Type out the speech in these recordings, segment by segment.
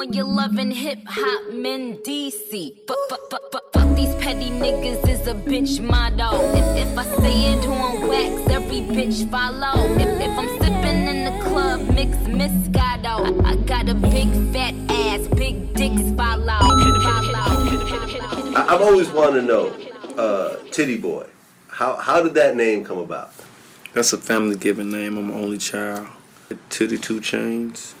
when you're loving hip hop men DC. Fuck, fuck, fuck, fuck, fuck these petty niggas is a bitch motto. If, if I say it on wax, every bitch follow. If, if I'm sipping in the club, mix Moscato. I, I got a big fat ass, big dicks follow. follow. I, I've always wanted to know, uh, Tity Boi. How how did that name come about? That's a family given name. I'm an only child. Titty 2 Chainz.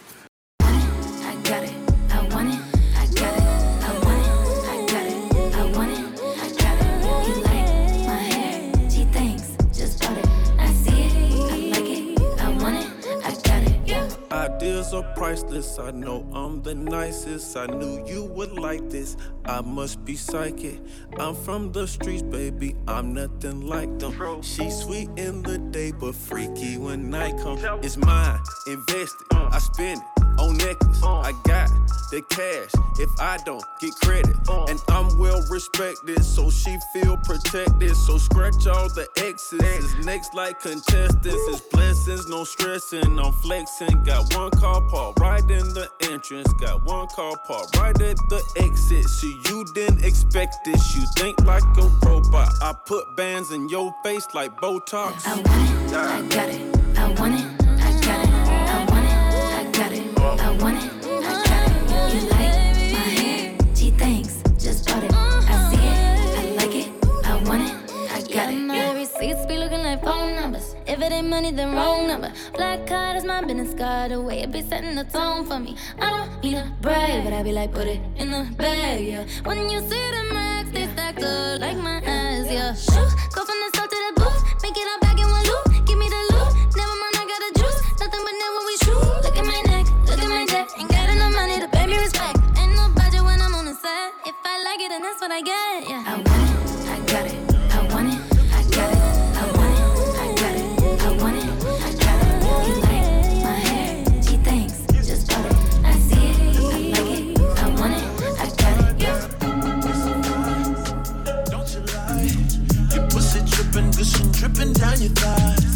I know I'm the nicest. I knew you would like this. I must be psychic. I'm from the streets, baby. I'm nothing like them. She's sweet in the day, but freaky when night comes. It's mine, invested. I spend it on necklace. Uh. I got the cash if I don't get credit. Uh. And I'm well respected, so she feel protected. So scratch all the X's. It's next like contestants. It's blessings, no stressing. I'm flexing. Got one car parked right in the entrance. Got one car parked right at the exit. See, you didn't expect this. You think like a robot. I put bands in your face like Botox. I want it. I got it. I want it. Want it. I got it. You like my hair? She thinks just bought it. I see it. I like it. I want it. I got it. My receipts be looking like phone numbers. If it ain't money, then wrong number. Black card is my business card. The way it be setting the tone for me. I don't need a brave, but I be like, put it in the bag, yeah. When you see the max, they stack up like my eyes, yeah. Go from the south to the booth, make it all If I like it, then that's what I get, yeah. I want it. I got it. I want it. I got it. I want it. I got it. I want it. I got it. You like my hair? She thinks just bought it. I see it. I like it. I want it. I got it. Yeah. Don't you lie. Your pussy dripping, gushing, dripping down your thighs.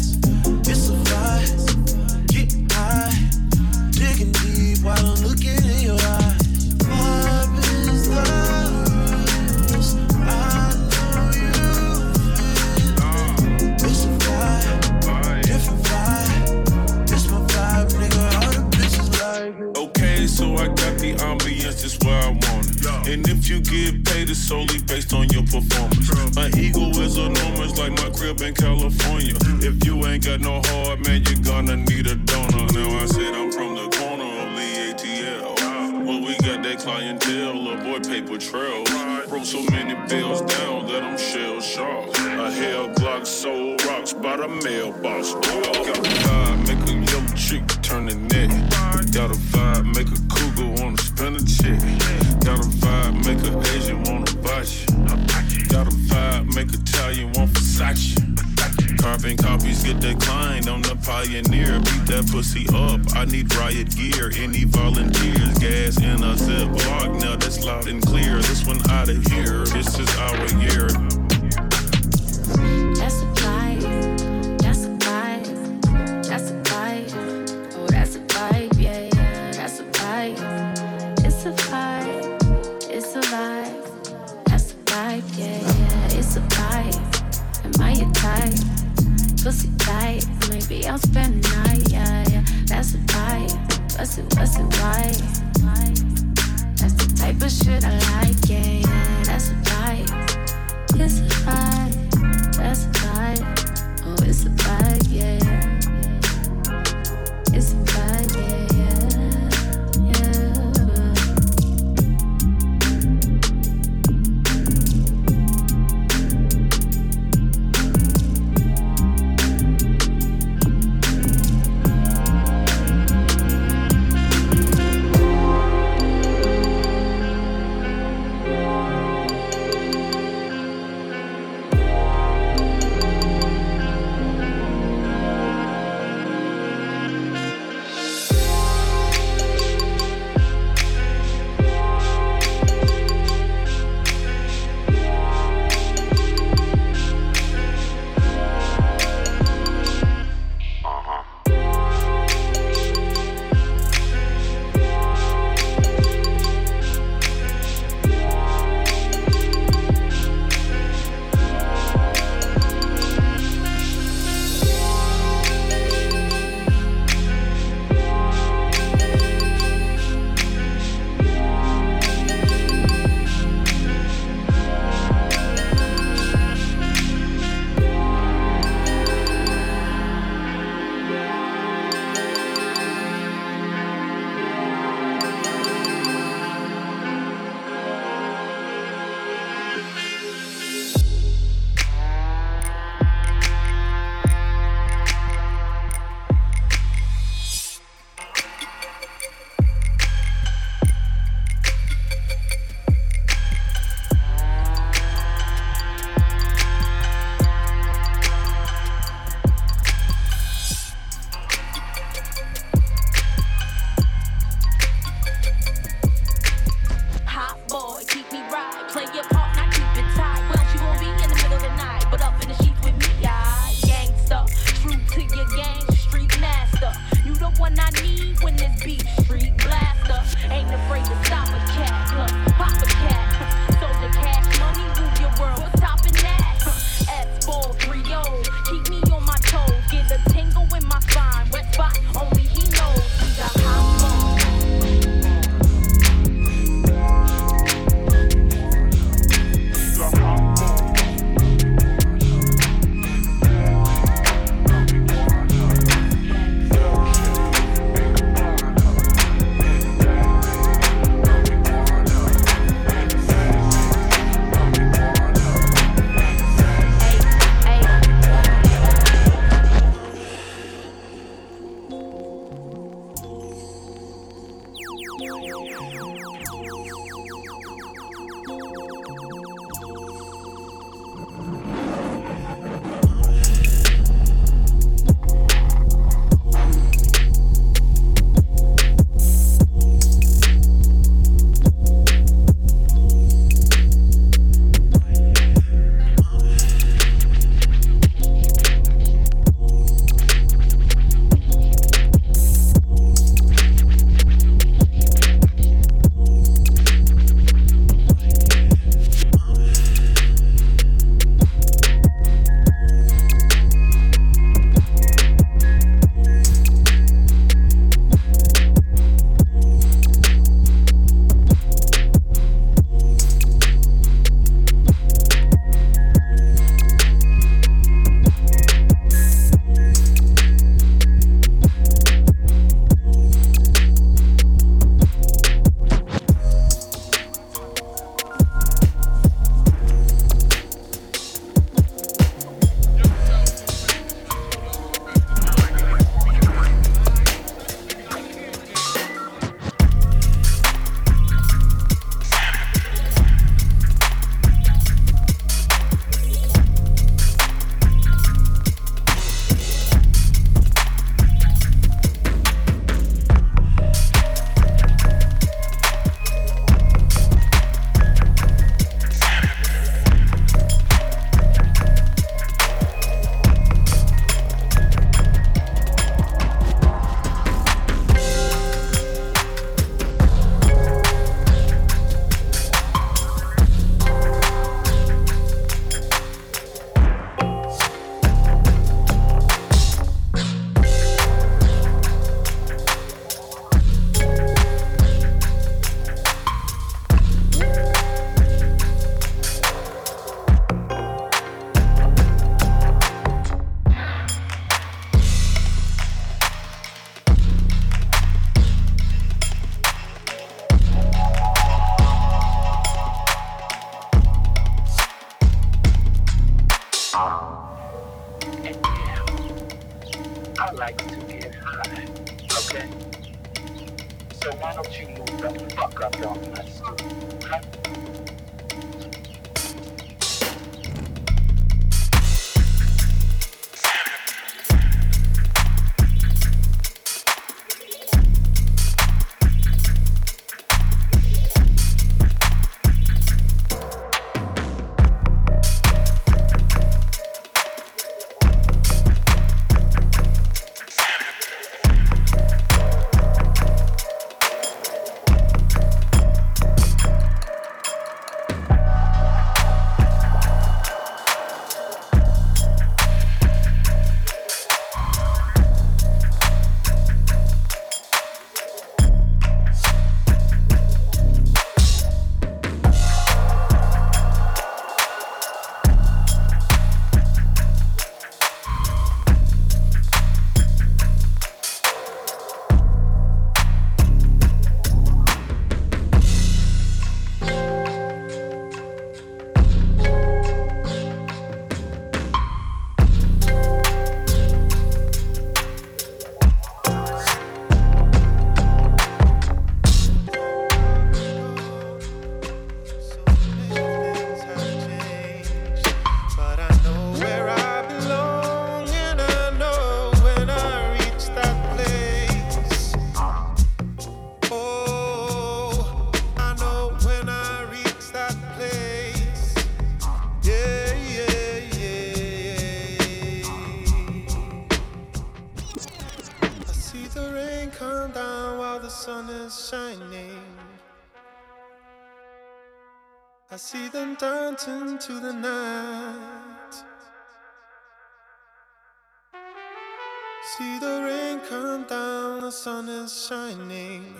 shining.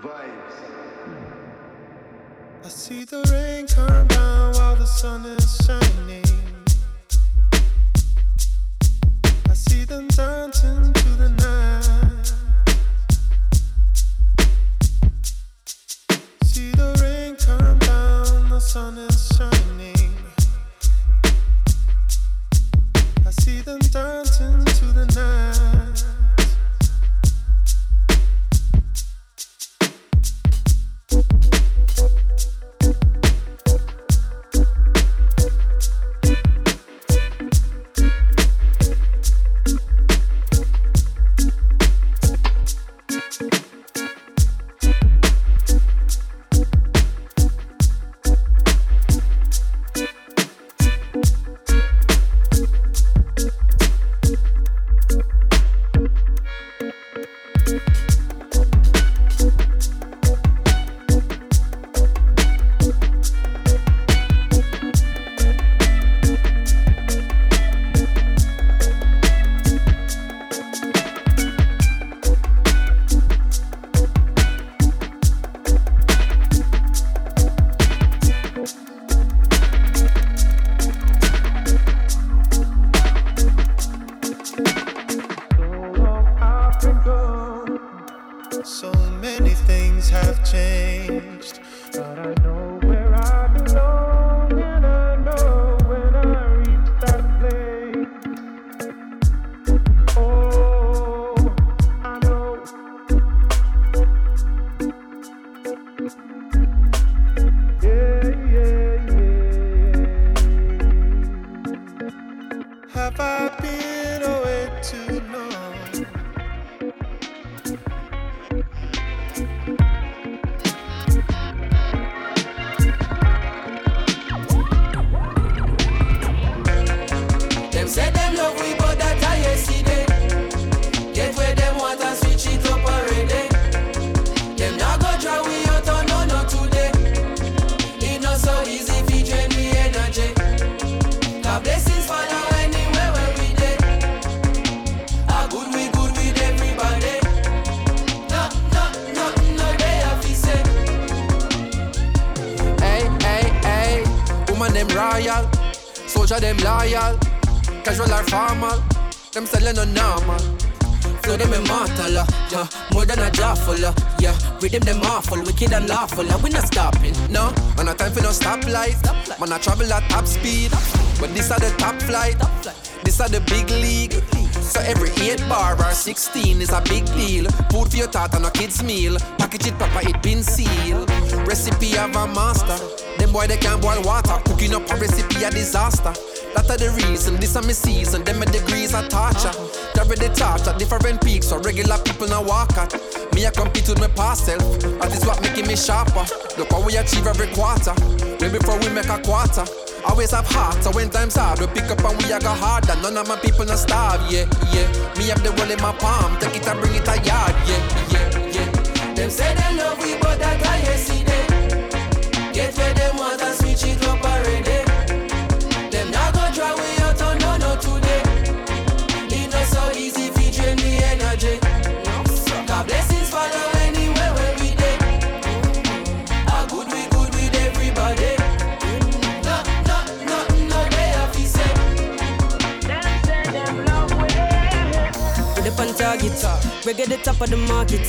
Vibes. I see the rain come down while the sun is shining. of them loyal, casual or formal. Them selling no normal. Flow them immortal, uh, yeah. More than a jawful, uh, yeah. Rhythm them awful, wicked and lawful, and uh, we not stopping, no. And no time for no stoplight. Stop Man, I travel at top speed, but this are the top flight. Top flight. This are the big league. So every 8 bar or 16 is a big deal. Food for your tart and a kid's meal. Package it proper, it been sealed. Recipe of a master. Boy they can't boil water. Cooking up a recipe a disaster. That are the reason, this are my season. Them my degrees are torture. Carry the torch at different peaks, so regular people now walk at. Me I compete with my past self. That is what making me sharper. Look how we achieve every quarter. Way before we make a quarter. Always have heart, so when times hard, we pick up and we a go harder. None of my people not starve, yeah, yeah. Me have the world in my palm, take it and bring it a yard, yeah, yeah, yeah. Them say they love we, but that I see them. Get where on target, reggae the top of the market.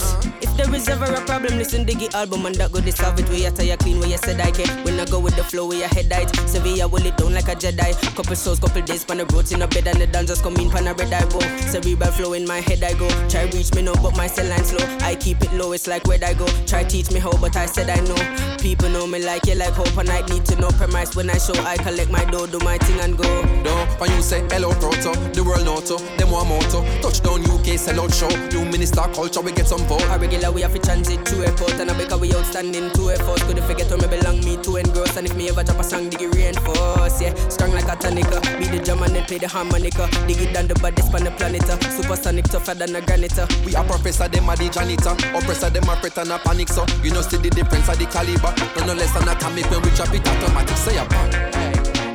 If there is ever a problem, listen to the album and that go solve it. We are tired clean, where you said I can. When I go with the flow, we are head height. Sevilla will it down like a Jedi. Couple souls, couple days, pan the roads in a bed and the dancers come in, pan a red eye bow. Cerebral flow in my head, I go. Try reach me now, but my cell line slow. I keep it low, it's like where I go. Try teach me how, but I said I know. People know me like you, like hope, and I need to know premise when I show. I collect my dough, do my thing and go. No, when you say hello proto, the world noto, them one moto. Touchdown UK, sell out show. New minister culture, we get some vote. A regular we have to transit to airport and I because we outstanding to effort. Could you forget where me belong, me to engross And if me ever drop a song, dig it reinforce Yeah, strong like a tonica Be the drum and then play the harmonica Dig it down the baddest on the planet uh. Supersonic tougher than a granite uh. We are professor, them are the janitor. Oppressor, them are fret and a panic, so you know see the difference of the caliber. No, no less than atomic when we drop it automatic. Say a bar.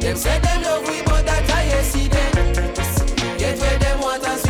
Them say them love we, but that I see them. Get where them want and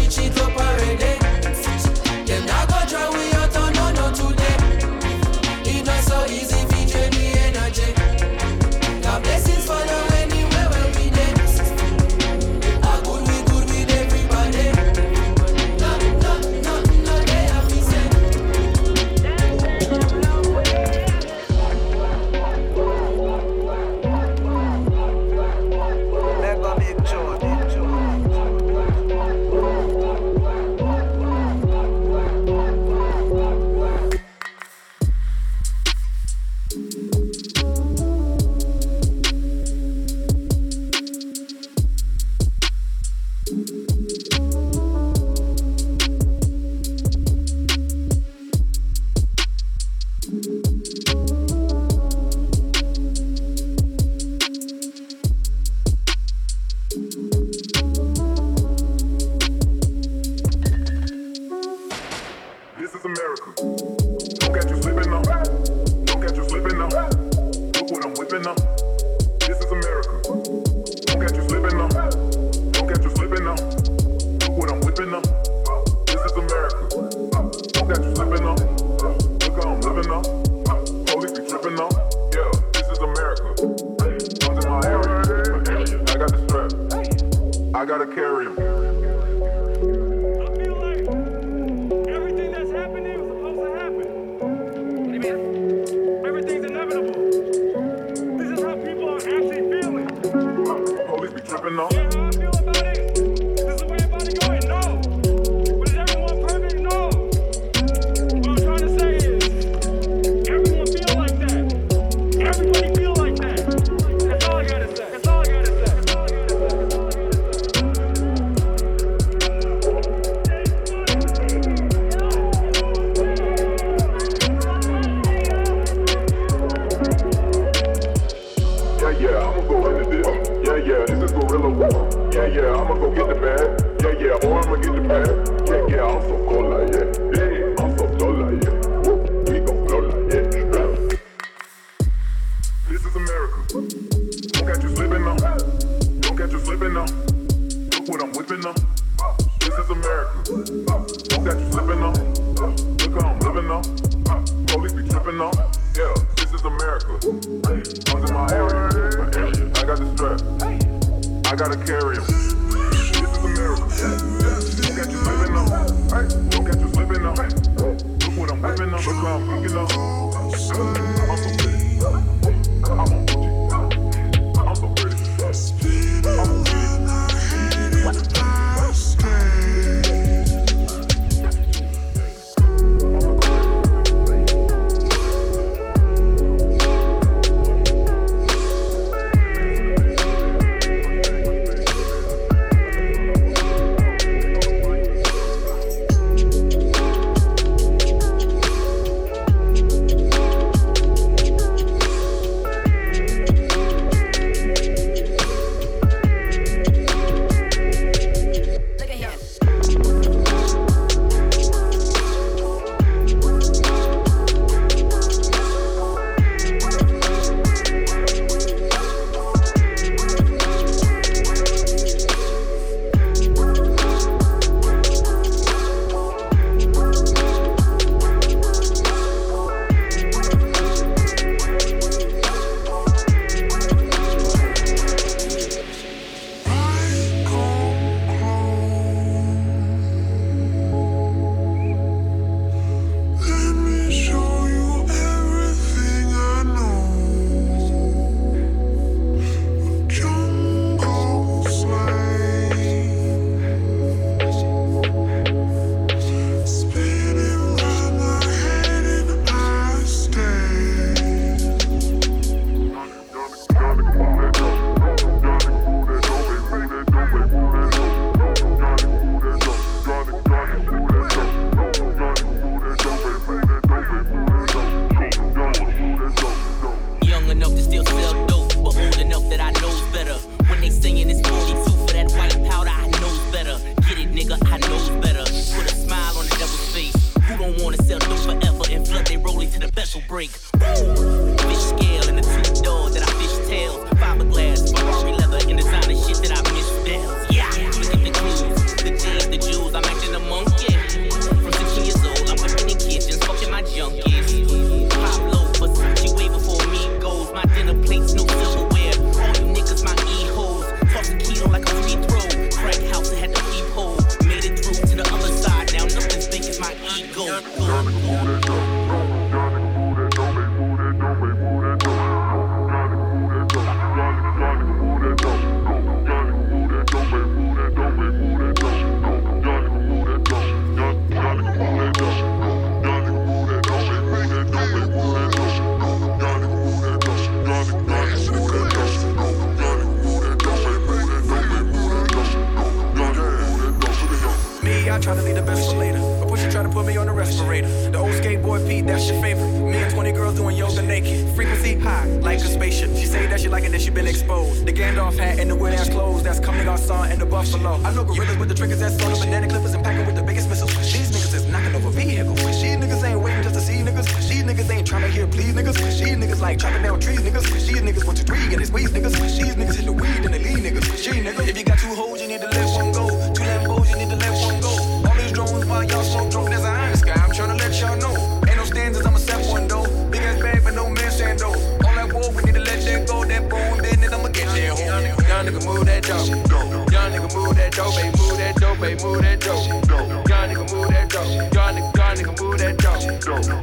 that dope, baby, move that dope. Young nigga move that dope. Young nigga, young nigga move that dope.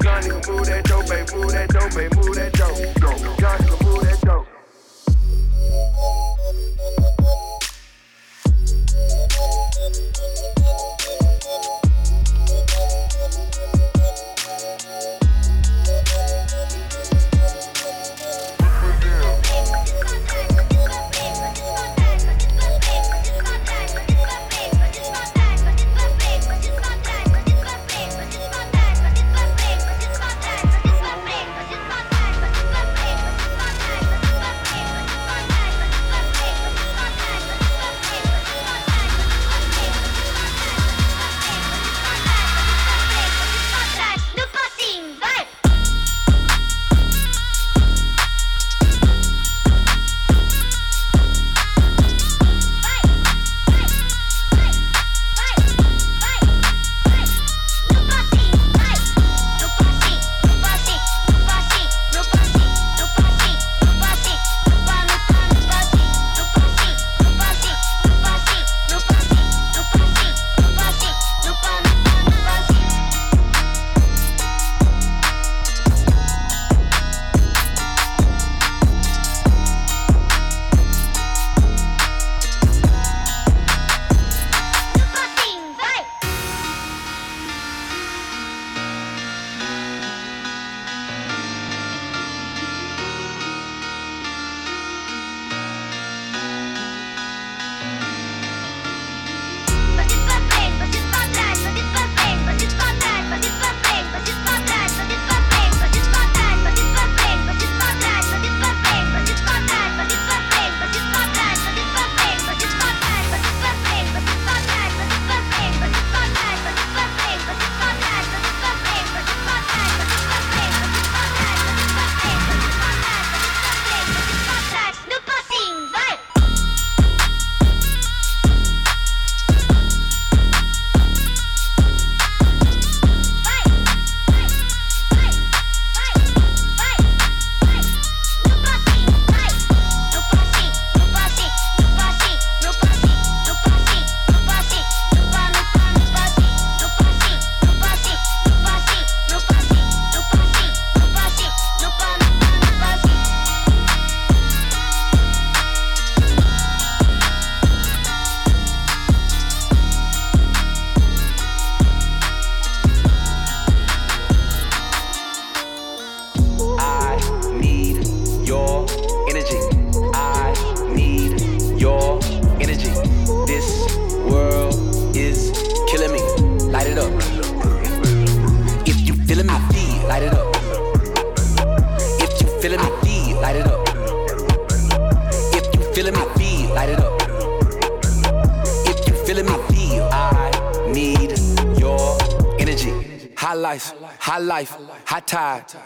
Young nigga move that dope, baby, move that dope, baby, move that dope. Young nigga move that dope.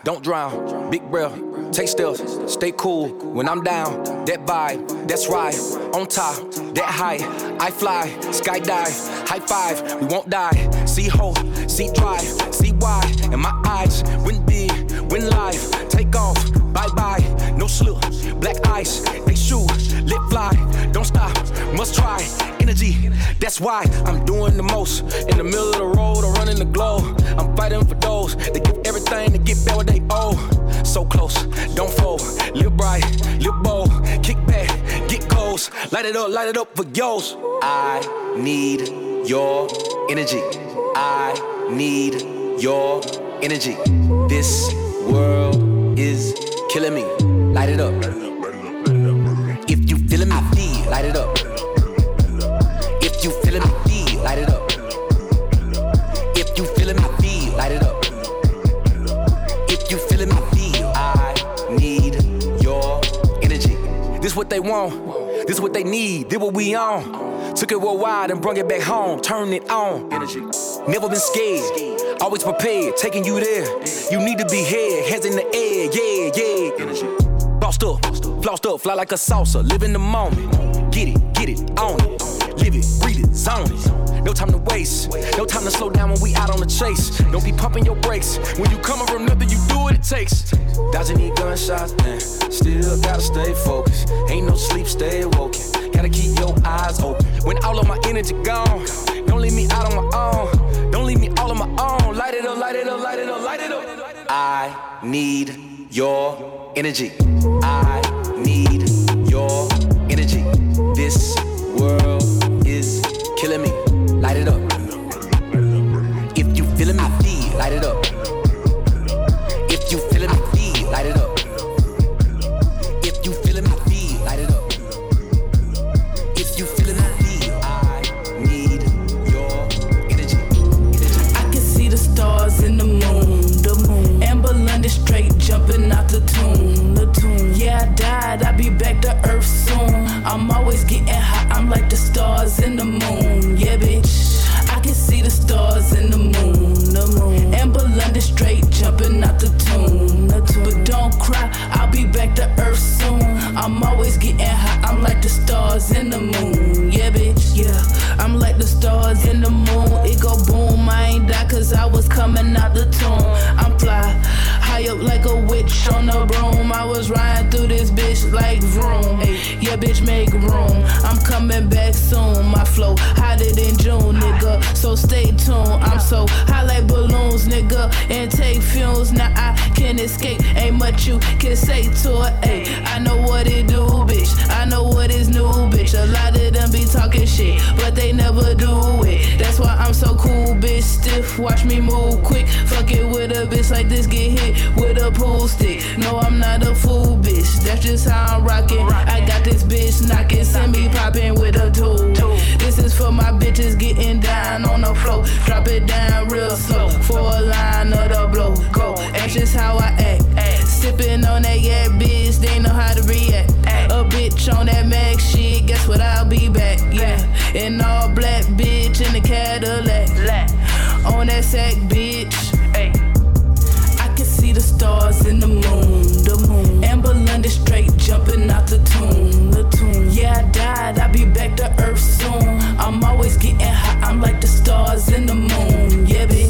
Don't drown. Big breath, take steps, stay cool. When I'm down, that vibe, that's right. On top, that high, I fly, sky skydive, high five, we won't die. See hope, see drive, see why. And my eyes, win big, win life, take off, bye bye, no slip, black ice, why I'm doing the most. In the middle of the road, I'm running the globe, I'm fighting for those that give everything to get back what they owe. So close, don't fold, live bright, live bold, kick back, get goals, light it up, light it up for yours. I need your energy. I need your energy. This world is killing me. Light it up. If you feeling me, light it up. What they want. This what they need. This what we on. Took it worldwide and brung it back home. Turn it on. Energy. Never been scared. Always prepared. Taking you there. You need to be here. Hands in the air. Yeah, yeah. Energy. Bossed up. Flossed up. Fly like a salsa. Live in the moment. Get it. Get it. Own it. Live it. Breathe it. Zone it. No time to waste. No time to slow down when we out on the chase. Don't be pumping your brakes. When you coming from nothing, you do what it takes. Dodging these gunshots, man. Still gotta stay focused. Ain't no sleep, stay awoken. Gotta keep your eyes open. When all of my energy gone, don't leave me out on my own. Don't leave me all on my own. Light it up, light it up, light it up, light it up. I need your energy. I need your energy. This world. Light it up. If you feeling me, feel, light it up. If you feeling me, feel, light it up. If you feeling me, feel, light it up. If you feeling me, feel, I need your energy. I can see the stars in the moon, the moon. Amber London straight jumping out the tune, the tune. Yeah, I died, I'll be back to earth soon. I'm always getting hot, I'm like the stars in the moon. Much you can say to it. Ayy, I know what it do, bitch. I know what is new, bitch. A lot of them be talking shit, but they never do it. That's why I'm so cool, bitch. Stiff, watch me move quick. Fuck it with a bitch like this, get hit with a pool stick. No, I'm not a fool, bitch. That's just how I'm rocking. I got this bitch knocking, send me popping with a tool. This is for my bitches getting down on the floor. Drop it down real slow for a line of the blow. Go, that's just how I act. Sipping on that yeah, bitch, they know how to react. A bitch on that Mac shit, guess what? I'll be back. Yeah, in all black, bitch, in the Cadillac. On that sack, bitch. I can see the stars in the moon, the moon. Amber London straight jumping out the tomb, the tomb. Yeah, I died, I'll be back to earth soon. I'm always getting hot, I'm like the stars in the moon. Yeah, bitch.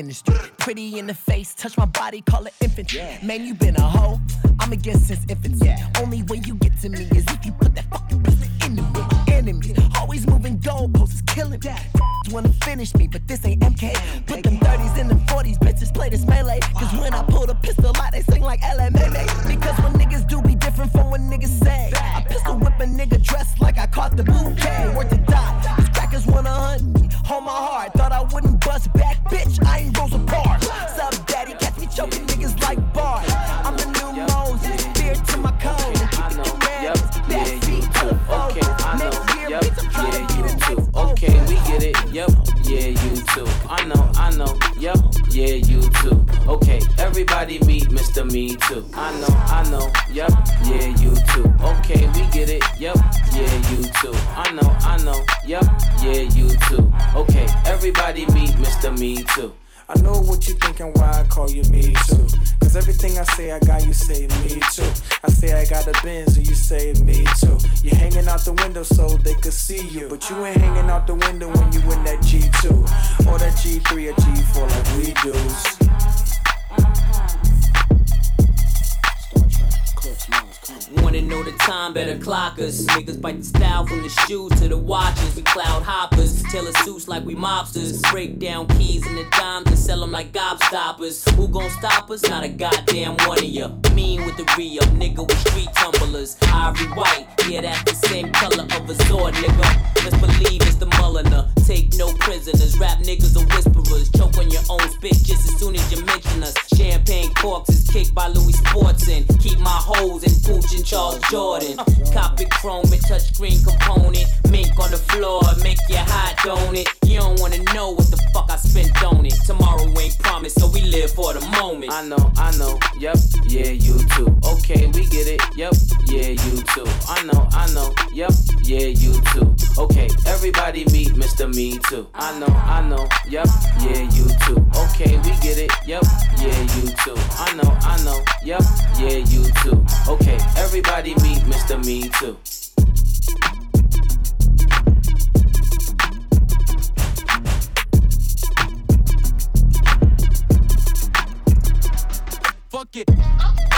industry. Pretty in the face, touch my body, call it infantry. Yeah. Man, you been a hoe. I'm against since infancy. Yeah. Only way you get to me is if you put that fucking pussy in me. Enemy, always moving goalposts, is killing me. Wanna finish me, but this ain't empty. shoes to the watches, we cloud hoppers. Tell us suits like we mobsters. Break down keys and the dimes and sell them like gobstoppers. Who gon' stop us? Not a goddamn one of ya. Mean with the re up, nigga, we street tumblers. Ivory white, yeah, that's the same color of a sword, nigga. Let's believe it's the Mulliner. Take no prisoners, rap niggas are whisperers. Choke on your own spit just as soon as you mention us. Champagne corks is kicked by Louis Sportson. Keep my hoes in Pucci and Charles Jourdan. Copy chrome and touchscreen live for the moment. I know, I know, yep, yeah, you too. Okay, we get it, yep, yeah, you too. I know, I know, yep, yeah, you too. Okay, everybody meet Mr. Me Too. I know, I know, yep, yeah, you too. Okay, we get it, yep, yeah, you too. I know, I know, yep, yeah, you too. Okay, everybody meet Mr. Me Too. Get. it.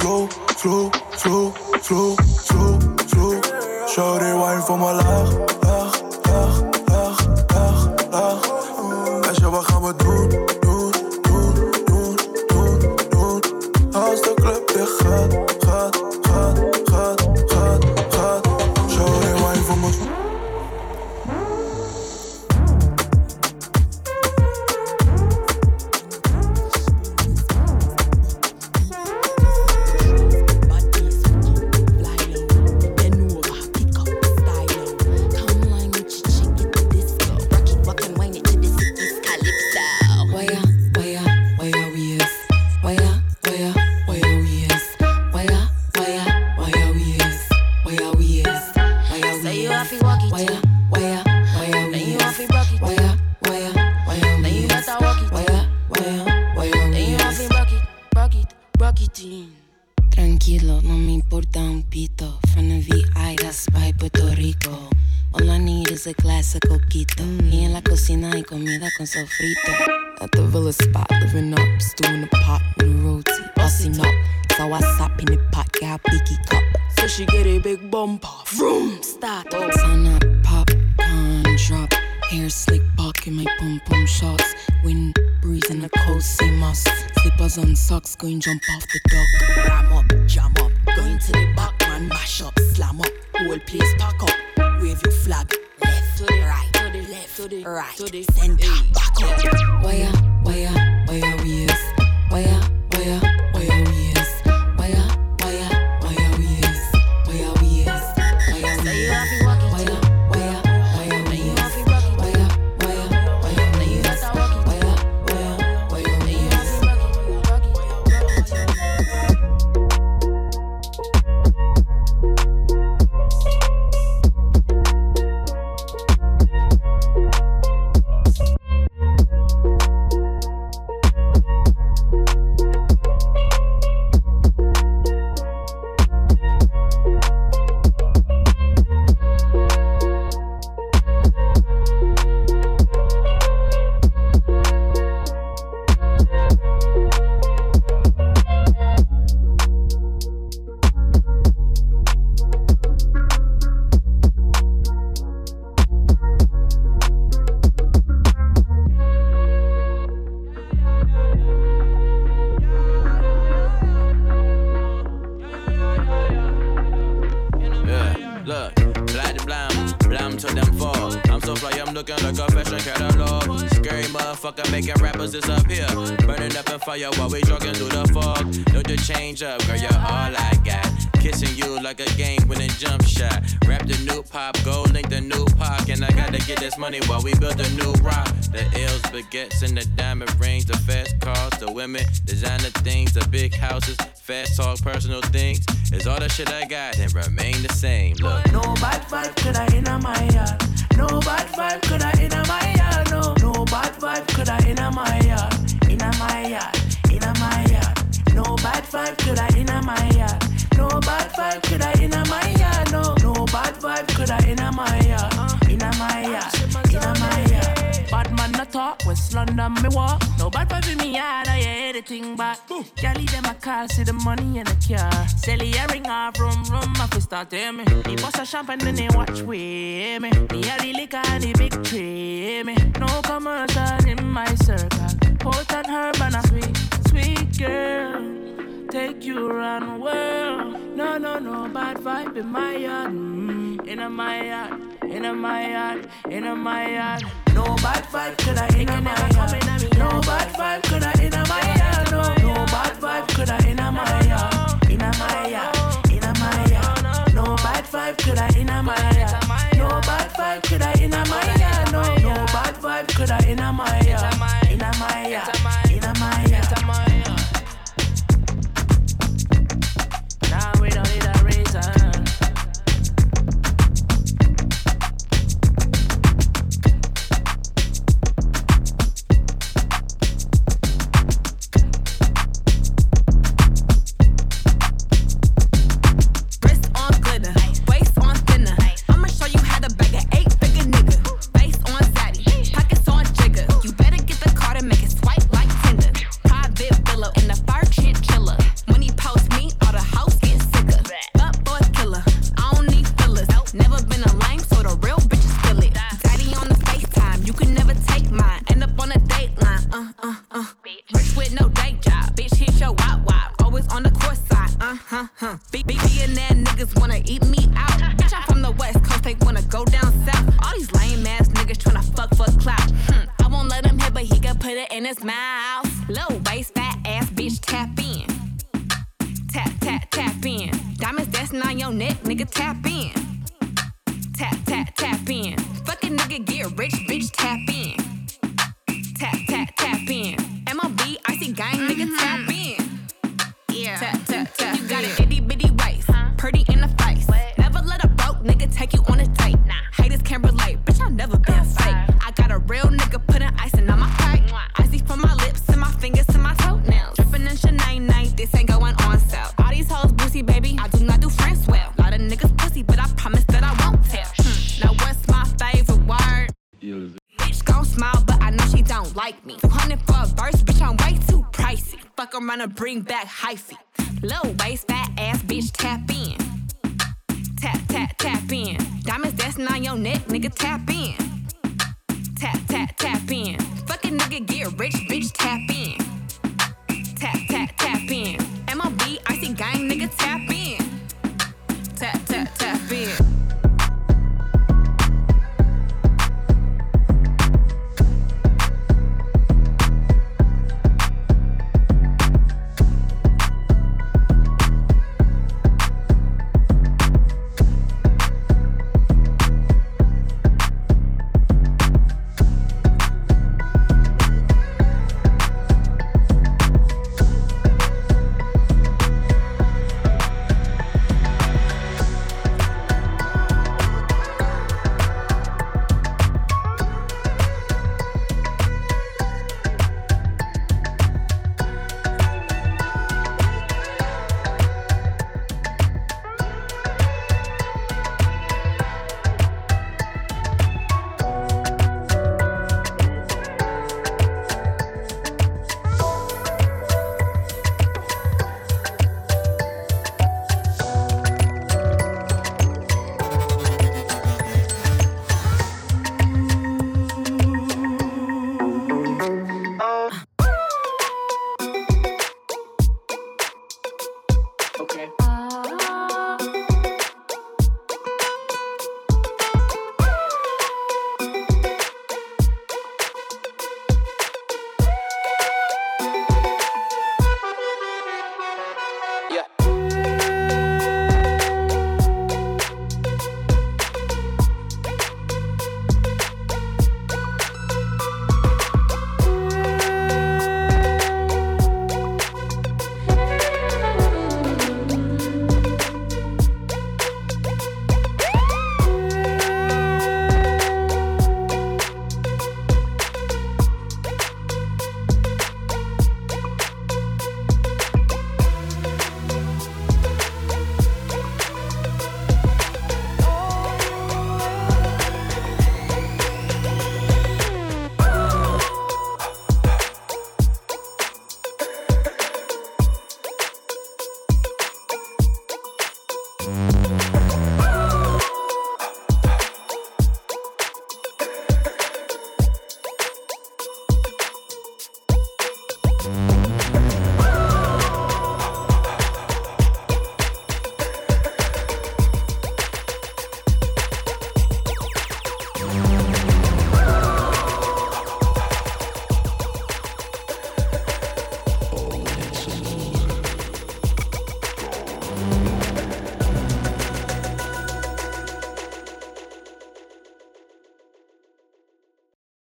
slow, slow, slow, slow, slow, slow. Shawty wine for my life. so fried. Sally a ring off from room My we start to me. he bust a champagne then he watch with me. The a the liquor and the big tree me. No commercial in my circle. Hot and herb and a sweet, sweet girl take you around the world. No, no, no, bad vibe in my yard. Mm, in a my yard, in a my yard, in a my yard. No bad vibe could I in a my yard. No bad vibe could I in a my yard. No, no bad vibe could I in a my yard. vibe could I in a Maya. No bad vibe could I in a Maya. No, bad vibe could I in a Maya. In a Maya. Around bring back hyphy.